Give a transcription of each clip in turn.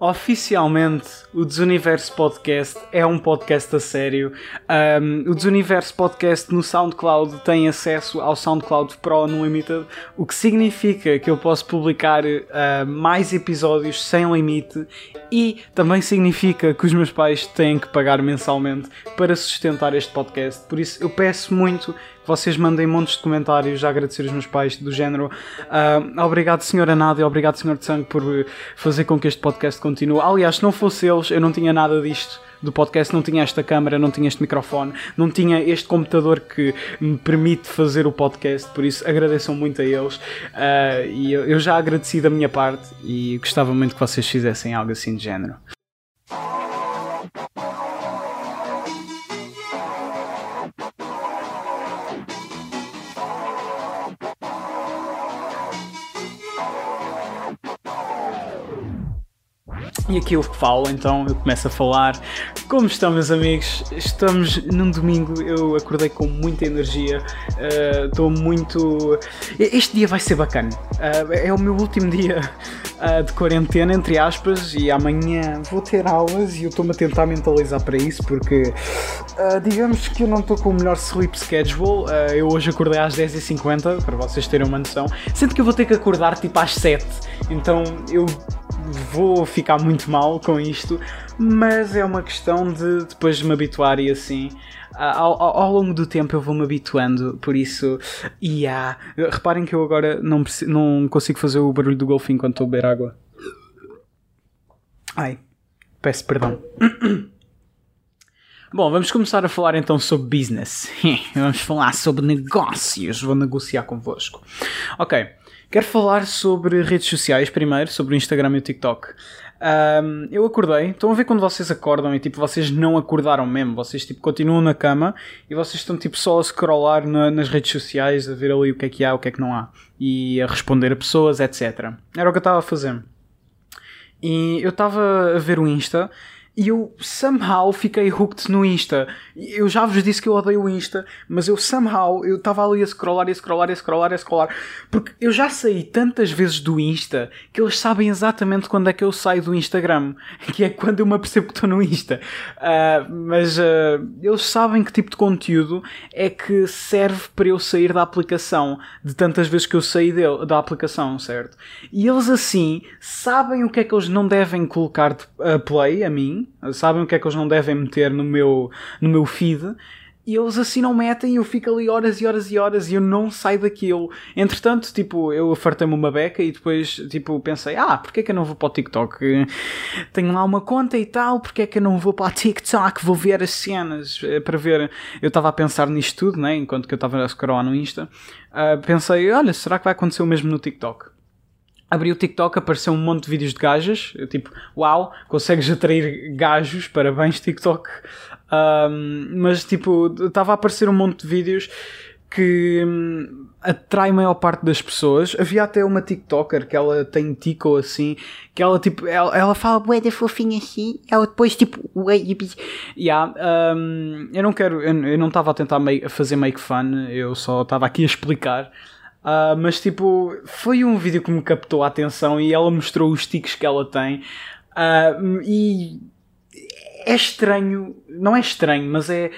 oficialmente o Desuniverso Podcast é um podcast a sério. Um, o Desuniverso Podcast no SoundCloud tem acesso ao SoundCloud Pro Unlimited, o que significa que eu posso publicar uh, mais episódios sem limite e também significa que os meus pais têm que pagar mensalmente para sustentar este podcast. Por isso eu peço muito vocês mandem montes de comentários a agradecer os meus pais do género. Uh, obrigado, senhora Nádia, obrigado, senhor Tsang, por fazer com que este podcast continue. Aliás, se não fosse eles, eu não tinha nada disto do podcast, não tinha esta câmera, não tinha este microfone, não tinha este computador que me permite fazer o podcast, por isso agradeçam muito a eles. Uh, e eu, eu já agradeci da minha parte e gostava muito que vocês fizessem algo assim de género. E aqui eu falo, então eu começo a falar. Como estão, meus amigos? Estamos num domingo, eu acordei com muita energia, estou uh, muito. Este dia vai ser bacana. Uh, é o meu último dia uh, de quarentena, entre aspas, e amanhã vou ter aulas e eu estou-me a tentar mentalizar para isso, porque digamos que eu não estou com o melhor sleep schedule. eu hoje acordei às 10h50, para vocês terem uma noção, sendo que eu vou ter que acordar tipo às 7 então eu vou ficar muito mal com isto, mas é uma questão de depois me habituar e assim. Ao, ao, ao longo do tempo eu vou-me habituando, por isso, yeah. reparem que eu agora não, não consigo fazer o barulho do golfinho enquanto estou a beber água. Ai, peço perdão. Bom, vamos começar a falar então sobre business. vamos falar sobre negócios. Vou negociar convosco. Ok. Quero falar sobre redes sociais primeiro, sobre o Instagram e o TikTok. Um, eu acordei, estão a ver quando vocês acordam e tipo vocês não acordaram mesmo, vocês tipo continuam na cama e vocês estão tipo só a scrollar na, nas redes sociais, a ver ali o que é que há, o que é que não há e a responder a pessoas, etc. Era o que eu estava a fazer. E eu estava a ver o Insta e eu somehow fiquei hooked no Insta. Eu já vos disse que eu odeio o Insta, mas eu somehow eu estava ali a scrollar a scrollar a scrollar a scrollar, porque eu já saí tantas vezes do Insta que eles sabem exatamente quando é que eu saio do Instagram, que é quando eu me apercebo que estou no Insta. Uh, mas uh, eles sabem que tipo de conteúdo é que serve para eu sair da aplicação, de tantas vezes que eu saí da aplicação, certo? E eles assim sabem o que é que eles não devem colocar de, uh, play a mim sabem o que é que eles não devem meter no meu, no meu feed e eles assim não metem e eu fico ali horas e horas e horas e eu não saio daquilo. Entretanto, tipo, eu fartei-me uma beca e depois, tipo, pensei, ah, porque é que eu não vou para o TikTok? Tenho lá uma conta e tal, porque é que eu não vou para o TikTok? Vou ver as cenas eh, para ver. Eu estava a pensar nisto tudo, né, enquanto que eu estava a scroll no Insta. Uh, pensei, olha, será que vai acontecer o mesmo no TikTok? Abri o TikTok, apareceu um monte de vídeos de gajas. Eu, tipo, uau, consegues atrair gajos, parabéns TikTok. Um, mas tipo, estava a aparecer um monte de vídeos que hum, atrai a maior parte das pessoas. Havia até uma TikToker que ela tem tico assim, que ela tipo, ela, ela fala bué da fofinha assim, ela depois tipo, ué, yeah, um, eu não quero, eu, eu não estava a tentar make, fazer make fun, eu só estava aqui a explicar. Uh, mas tipo, foi um vídeo que me captou a atenção e ela mostrou os tiques que ela tem. Uh, e é estranho, não é estranho, mas é.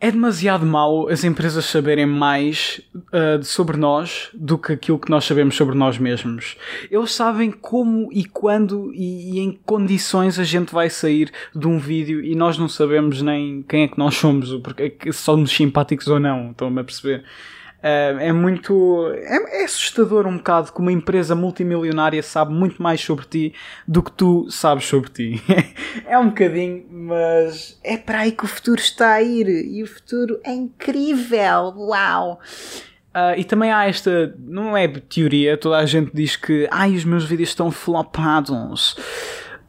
É demasiado mau as empresas saberem mais uh, sobre nós do que aquilo que nós sabemos sobre nós mesmos. Eles sabem como e quando e, e em condições a gente vai sair de um vídeo e nós não sabemos nem quem é que nós somos, porque é somos simpáticos ou não. Estão-me a perceber? Uh, é muito. É, é, assustador um bocado que uma empresa multimilionária sabe muito mais sobre ti do que tu sabes sobre ti. é um bocadinho, mas é para aí que o futuro está a ir. E o futuro é incrível! Uau! Uh, e também há esta, não é teoria, toda a gente diz que ai, os meus vídeos estão flopados.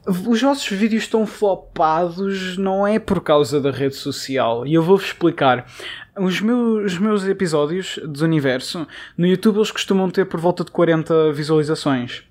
Os vossos vídeos estão flopados não é por causa da rede social. E eu vou-vos explicar. Os meus, os meus episódios do universo no YouTube eles costumam ter por volta de 40 visualizações.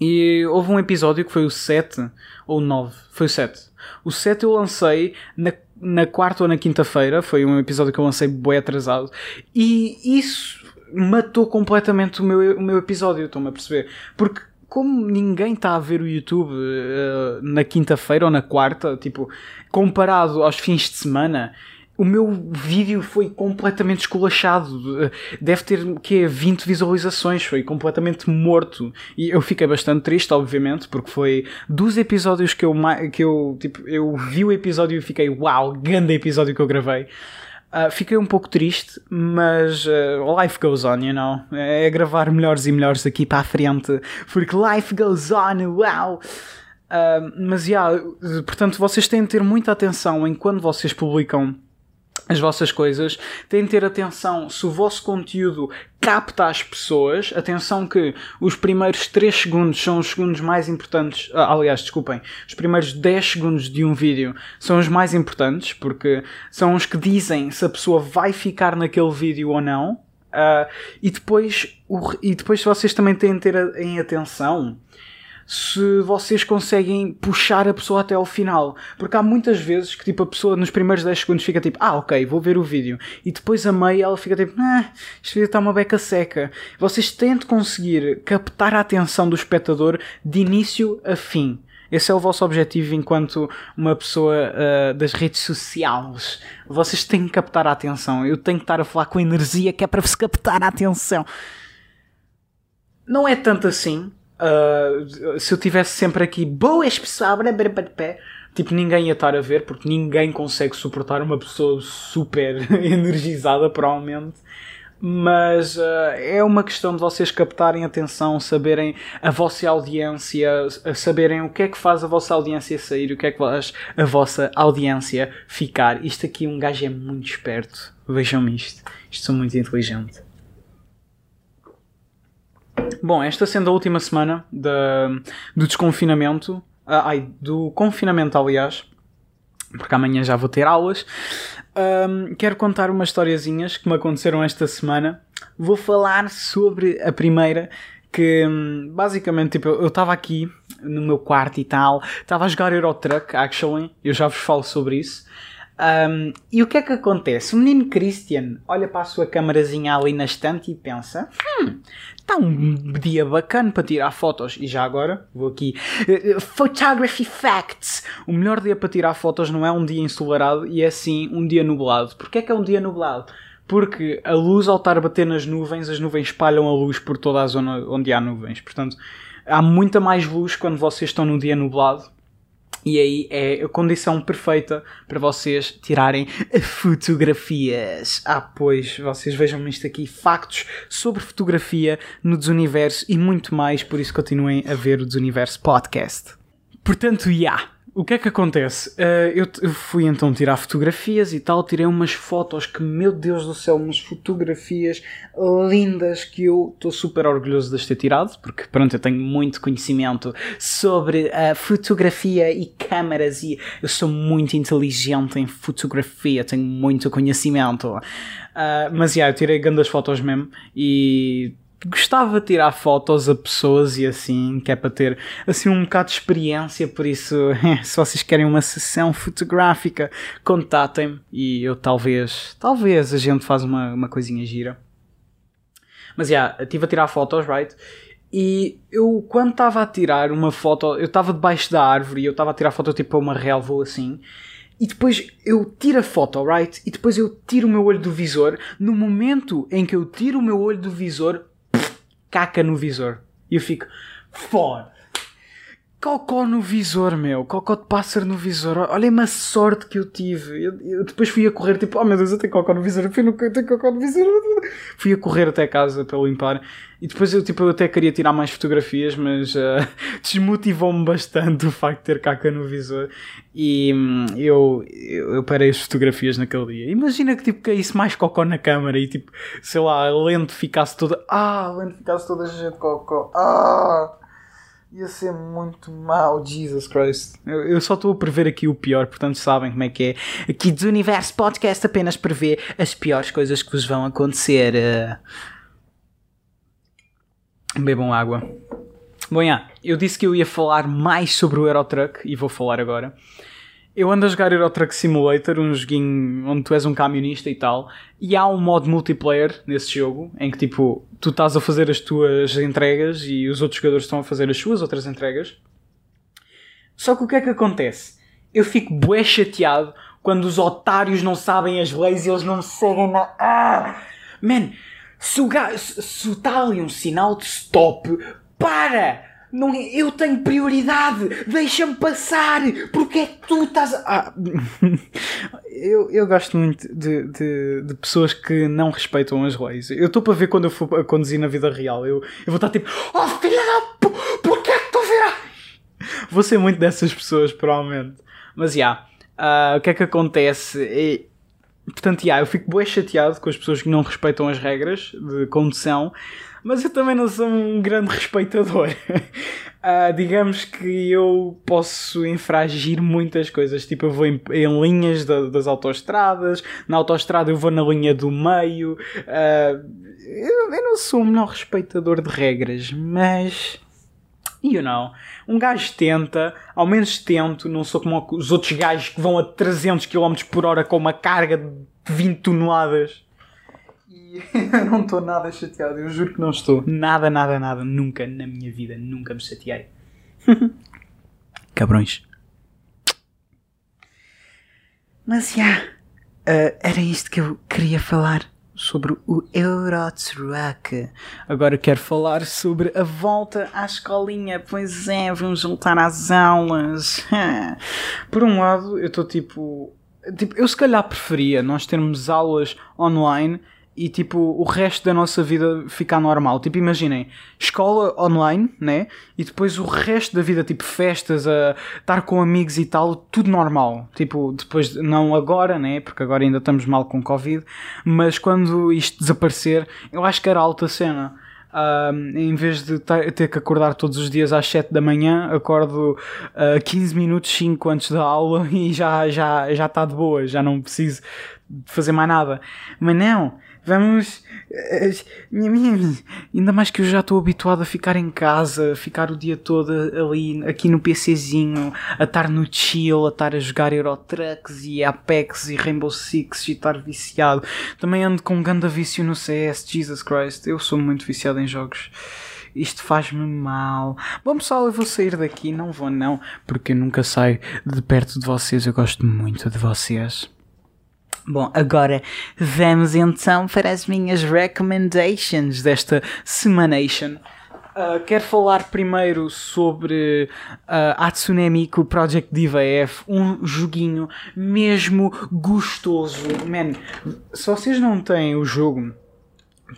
E houve um episódio que foi o 7 ou 9, foi o 7. O 7 eu lancei na, na quarta ou na quinta-feira, foi um episódio que eu lancei bem atrasado, e isso matou completamente o meu, o meu episódio, estão-me a perceber? Porque como ninguém está a ver o YouTube uh, na quinta-feira ou na quarta, tipo, comparado aos fins de semana, o meu vídeo foi completamente esculachado. Deve ter que 20 visualizações, foi completamente morto. E eu fiquei bastante triste, obviamente, porque foi dos episódios que eu que eu tipo, eu vi o episódio e fiquei, uau, grande episódio que eu gravei. Uh, fiquei um pouco triste, mas uh, life goes on, you know. É gravar melhores e melhores daqui para a frente, porque life goes on, uau! Uh, mas, yeah, portanto, vocês têm de ter muita atenção em quando vocês publicam as vossas coisas, têm de ter atenção se o vosso conteúdo capta as pessoas. Atenção que os primeiros 3 segundos são os segundos mais importantes. Ah, aliás, desculpem, os primeiros 10 segundos de um vídeo são os mais importantes porque são os que dizem se a pessoa vai ficar naquele vídeo ou não. Uh, e, depois, o, e depois vocês também têm de ter em atenção se vocês conseguem puxar a pessoa até ao final. Porque há muitas vezes que tipo, a pessoa nos primeiros 10 segundos fica tipo, ah, ok, vou ver o vídeo. E depois a meia ela fica tipo, ah, este vídeo está uma beca seca. Vocês têm de conseguir captar a atenção do espectador de início a fim. Esse é o vosso objetivo enquanto uma pessoa uh, das redes sociais. Vocês têm que captar a atenção. Eu tenho que estar a falar com energia que é para vos captar a atenção. Não é tanto assim, Uh, se eu tivesse sempre aqui boas pessoal, tipo, ninguém ia estar a ver, porque ninguém consegue suportar uma pessoa super energizada, provavelmente. Mas uh, é uma questão de vocês captarem atenção, saberem a vossa audiência, saberem o que é que faz a vossa audiência sair, o que é que faz a vossa audiência ficar. Isto aqui, um gajo é muito esperto. Vejam-me isto. Isto sou muito inteligente. Bom, esta sendo a última semana de, do desconfinamento, ah, ai, do confinamento, aliás, porque amanhã já vou ter aulas, um, quero contar umas historiazinhas que me aconteceram esta semana. Vou falar sobre a primeira, que hum, basicamente, tipo, eu estava aqui no meu quarto e tal, estava a jogar Euro Truck, actually, eu já vos falo sobre isso. Um, e o que é que acontece? O menino Christian olha para a sua câmarazinha ali na estante e pensa: Hum, está um dia bacana para tirar fotos. E já agora, vou aqui. Uh, photography Facts! O melhor dia para tirar fotos não é um dia ensolarado e é sim um dia nublado. Porquê é que é um dia nublado? Porque a luz, ao estar a bater nas nuvens, as nuvens espalham a luz por toda a zona onde há nuvens. Portanto, há muita mais luz quando vocês estão num dia nublado e aí é a condição perfeita para vocês tirarem fotografias. Ah, pois, vocês vejam isto aqui: factos sobre fotografia no Desuniverso e muito mais. Por isso, continuem a ver o Desuniverso Podcast. Portanto, já. Yeah o que é que acontece? Uh, eu, eu, fui então tirar fotografias e tal, tirei umas fotos que, meu Deus do céu, umas fotografias lindas que eu estou super orgulhoso de ter tirado, porque pronto, eu tenho muito conhecimento sobre uh, fotografia e câmaras e eu sou muito inteligente em fotografia, tenho muito conhecimento. Uh, mas já, yeah, eu tirei grandes fotos mesmo e gostava de tirar fotos a pessoas e assim, que é para ter assim um bocado de experiência, por isso, se vocês querem uma sessão fotográfica, contatem-me e eu talvez, talvez a gente faz uma, uma coisinha gira. Mas já, yeah, estive a tirar fotos, right? E eu, quando estava a tirar uma foto, eu estava debaixo da árvore e eu estava a tirar foto tipo a uma relva assim. E depois eu tiro a foto, right? E depois eu tiro o meu olho do visor. No momento em que eu tiro o meu olho do visor, caca no visor. E eu fico, fora. Cocó no visor, meu. Cocó de pássaro no visor. Olha-me a sorte que eu tive. Eu, eu, depois fui a correr, tipo, oh meu Deus, eu tenho cocó no visor. Eu não tenho cocó no visor. Fui a correr até casa para limpar. E depois eu, tipo, eu até queria tirar mais fotografias, mas uh, desmotivou-me bastante o facto de ter caca no visor. E hum, eu, eu, eu, parei as fotografias naquele dia. Imagina que, tipo, caísse mais cocó na câmara e, tipo, sei lá, a lente ficasse toda. Ah, a lente ficasse toda cheia de cocó. Ah! Ia ser muito mal, Jesus Christ. Eu, eu só estou a prever aqui o pior, portanto sabem como é que é. Aqui do Universo Podcast apenas prevê as piores coisas que vos vão acontecer. Uh... Bebam água. Bom, yeah, eu disse que eu ia falar mais sobre o Eurotruck e vou falar agora. Eu ando a jogar Euro Truck Simulator, um joguinho onde tu és um camionista e tal, e há um modo multiplayer nesse jogo, em que tipo, tu estás a fazer as tuas entregas e os outros jogadores estão a fazer as suas outras entregas. Só que o que é que acontece? Eu fico bué chateado quando os otários não sabem as leis e eles não seguem na. Ah! Man, se o se está ali um sinal de stop, para! Não, é, eu tenho prioridade! Deixa-me passar! Porque é que tu estás. Ah. eu, eu gosto muito de, de, de, pessoas que não respeitam as leis. Eu estou para ver quando eu for a conduzir na vida real. Eu, eu vou estar tipo, oh filha da. Porquê é que tu viras? Vou ser muito dessas pessoas, provavelmente. Mas já. Yeah, uh, o que é que acontece? É, portanto, yeah, eu fico bem chateado com as pessoas que não respeitam as regras de condução mas eu também não sou um grande respeitador. uh, digamos que eu posso infragir muitas coisas. Tipo, eu vou em, em linhas da, das autoestradas, na autoestrada eu vou na linha do meio. Uh, eu, eu não sou o melhor respeitador de regras, mas. You know, um gajo tenta, ao menos tento, não sou como os outros gajos que vão a 300 km por hora com uma carga de 20 toneladas. E eu não estou nada chateado, eu juro que não estou. Nada, nada, nada. Nunca na minha vida, nunca me chateei. Cabrões. Mas já, yeah, uh, era isto que eu queria falar sobre o Eurotruck. Agora quero falar sobre a volta à escolinha. Pois é, vamos voltar às aulas. Por um lado, eu estou tipo, tipo. Eu se calhar preferia nós termos aulas online e tipo o resto da nossa vida ficar normal. Tipo, imaginem, escola online, né? E depois o resto da vida, tipo festas, a estar com amigos e tal, tudo normal. Tipo, depois, não agora, né? Porque agora ainda estamos mal com Covid, mas quando isto desaparecer, eu acho que era alta cena. Uh, em vez de ter que acordar todos os dias às 7 da manhã, acordo uh, 15 minutos, 5 antes da aula e já já já está de boa, já não preciso fazer mais nada. Mas não, Vamos. Eh, ainda mais que eu já estou habituado a ficar em casa, a ficar o dia todo ali, aqui no PCzinho, a estar no chill, a estar a jogar Eurotrucks e Apex e Rainbow Six e estar viciado. Também ando com um ganda vício no CS, Jesus Christ. Eu sou muito viciado em jogos. Isto faz-me mal. Bom pessoal, eu vou sair daqui. Não vou, não, porque eu nunca saio de perto de vocês. Eu gosto muito de vocês. Bom, agora vamos então para as minhas recommendations desta Semanation. Uh, quero falar primeiro sobre uh, Hatsune Miku Project Diva F, um joguinho mesmo gostoso. Man, se vocês não têm o jogo,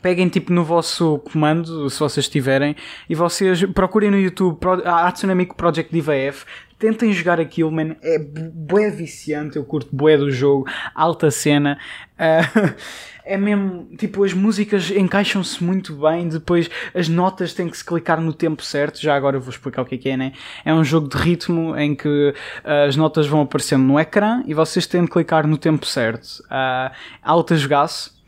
peguem tipo no vosso comando, se vocês tiverem, e vocês procurem no YouTube Pro, Hatsune Miku Project Diva F, tentem jogar aquilo, man. É bué viciante, eu curto bué do jogo, alta cena. Uh, é mesmo, tipo, as músicas encaixam-se muito bem, depois as notas têm que se clicar no tempo certo, já agora vou explicar o que é que é, né? É um jogo de ritmo em que uh, as notas vão aparecendo no ecrã e vocês têm de clicar no tempo certo. Uh, alta jogaço.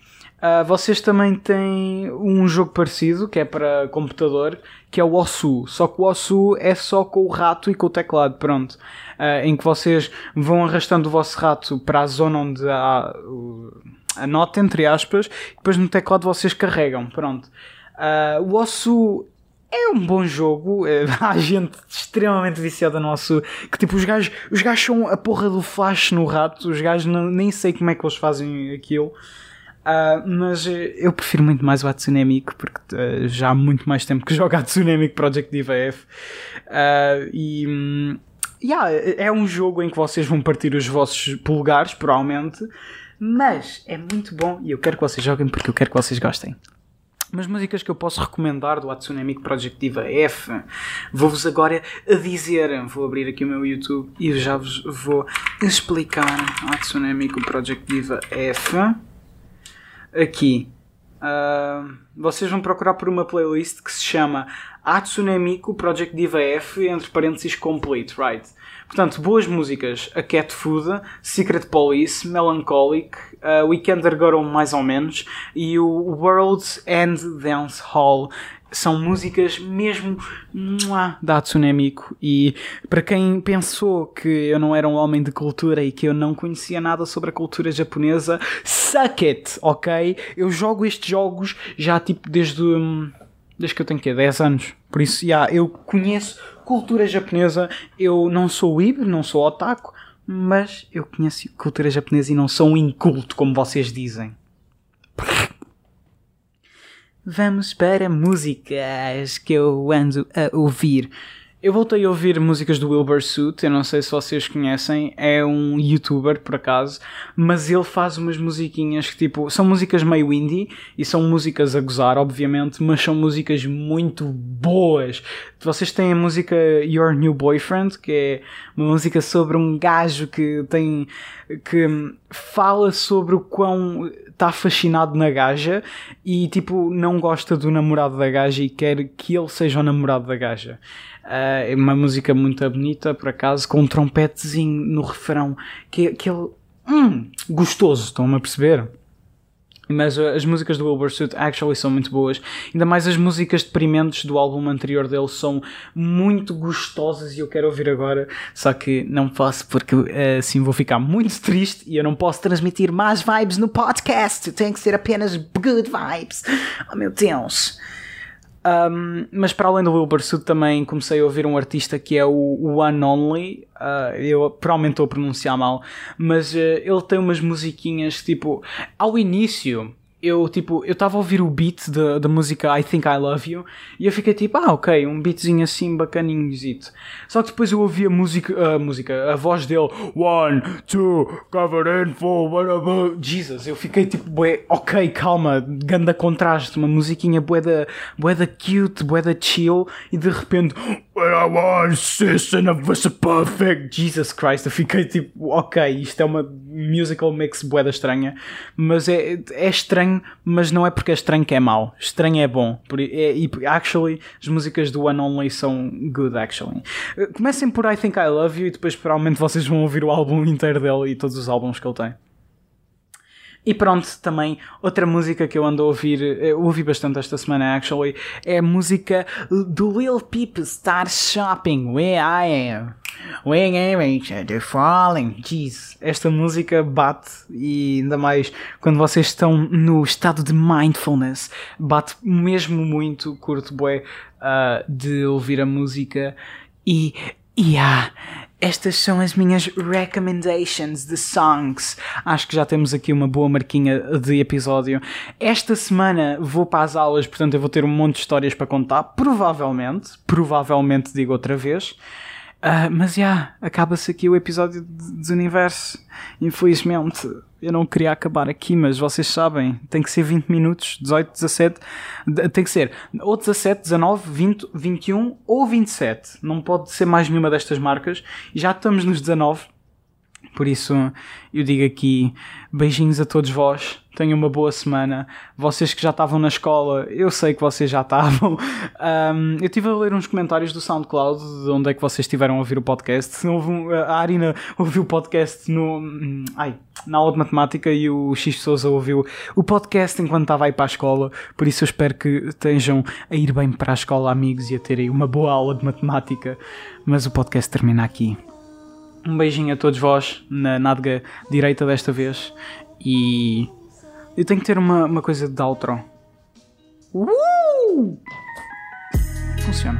Uh, vocês também têm um jogo parecido, que é para computador, que é o Osu. Só que o Osu é só com o rato e com o teclado, pronto. Uh, em que vocês vão arrastando o vosso rato para a zona onde há a nota, entre aspas, e depois no teclado vocês carregam, pronto. Uh, o Osu é um bom jogo. É, há gente extremamente viciada no Osu. Que tipo, os gajos, os gajos são a porra do flash no rato. Os gajos não, nem sei como é que eles fazem aquilo. Uh, mas eu prefiro muito mais o Hatsune Miku porque uh, já há muito mais tempo que jogo Hatsune Miku Project Diva F. Uh, e um, yeah, é um jogo em que vocês vão partir os vossos polegares provavelmente mas é muito bom e eu quero que vocês joguem porque eu quero que vocês gostem. Mas músicas que eu posso recomendar do Hatsune Miku Project Diva F vou-vos agora a dizer vou abrir aqui o meu YouTube e já vos vou explicar Hatsune Miku Project Diva F aqui. Uh, vocês vão procurar por uma playlist que se chama Hatsune Miku Project Diva F, entre parênteses, complete, right? Portanto, boas músicas. A Cat Food, Secret Police, Melancholic, uh, Weekender Girl mais ou menos, e o World's End Dance Hall. São músicas mesmo mua, da Hatsune. E para quem pensou que eu não era um homem de cultura e que eu não conhecia nada sobre a cultura japonesa, suck it, ok? Eu jogo estes jogos já tipo desde... Hum, desde que eu tenho que 10 anos. Por isso, yeah, eu conheço cultura japonesa. Eu não sou weeb, não sou otaku, mas eu conheço cultura japonesa e não sou um inculto, como vocês dizem. Vamos para músicas que eu ando a ouvir. Eu voltei a ouvir músicas do Wilbur Suit, eu não sei se vocês conhecem, é um youtuber por acaso, mas ele faz umas musiquinhas que tipo, são músicas meio indie e são músicas a gozar, obviamente, mas são músicas muito boas. Vocês têm a música Your New Boyfriend, que é uma música sobre um gajo que tem que fala sobre o quão está fascinado na gaja e tipo não gosta do namorado da gaja e quer que ele seja o namorado da gaja. Uh, é uma música muito bonita, por acaso, com um trompetezinho no refrão, que, que ele. Hum, gostoso, estão-me a perceber? Mas uh, as músicas do Wilbur Suit actually são muito boas. Ainda mais as músicas deprimentes do álbum anterior dele são muito gostosas e eu quero ouvir agora. Só que não posso porque uh, assim vou ficar muito triste e eu não posso transmitir mais vibes no podcast. Tem que ser apenas good vibes. Oh meu Deus. Um, mas para além do Wilbur Sud também comecei a ouvir um artista que é o One Only. Uh, eu provavelmente estou a pronunciar mal, mas uh, ele tem umas musiquinhas tipo ao início eu tipo, eu estava a ouvir o beat da, da música I Think I Love You e eu fiquei tipo, ah, ok, um beatzinho assim bacaninhozito. Só que depois eu ouvi a música, a música, a voz dele, one, two, cover in full, whatever. Jesus, eu fiquei tipo, bué, ok, calma, ganda contraste, uma musiquinha bué da, bué da cute, bué da chill e de repente, when I want sis and was perfect, Jesus Christ, eu fiquei tipo, ok, isto é uma musical mix bué da estranha, mas é, é estranho estranho, mas não é porque é estranho que é mau. Estranho é bom. É, e, actually, as músicas do One Only são good, actually. Eh, comecem por I Think I Love You e depois provavelmente vocês vão ouvir o álbum inteiro dele e todos os álbuns que ele tem. E pronto, também outra música que eu ando a ouvir, eh, eu ouvi bastante esta semana actually, é a música do Lil Peep Star Shopping, Where I Am. When I'm falling. Jeez, esta música bate e ainda mais quando vocês estão no estado de mindfulness, bate mesmo muito, curto bué, uh, de ouvir a música e, yeah, estas são as minhas recommendations de songs. Acho que já temos aqui uma boa marquinha de episódio. Esta semana vou para as aulas, portanto eu vou ter um monte de histórias para contar. Provavelmente, provavelmente digo outra vez. Uh, mas já, yeah, acaba-se aqui o episódio de Universo. Infelizmente, eu não queria acabar aqui, mas vocês sabem, tem que ser 20 minutos, 18, 17, tem que ser ou 17, 19, 20, 21 ou 27. Não pode ser mais nenhuma destas marcas. Já estamos nos 19. Por isso, eu digo aqui beijinhos a todos vós. Tenham uma boa semana. Vocês que já estavam na escola, eu sei que vocês já estavam. Um, eu estive a ler uns comentários do SoundCloud de onde é que vocês estiveram a ouvir o podcast. A Arina ouviu o podcast no, ai, na aula de matemática e o X Souza ouviu o podcast enquanto estava a ir para a escola. Por isso eu espero que estejam a ir bem para a escola, amigos, e a terem uma boa aula de matemática. Mas o podcast termina aqui. Um beijinho a todos vós, na nádega direita desta vez. E eu tenho que ter uma, uma coisa de outro. Uh! Funciona.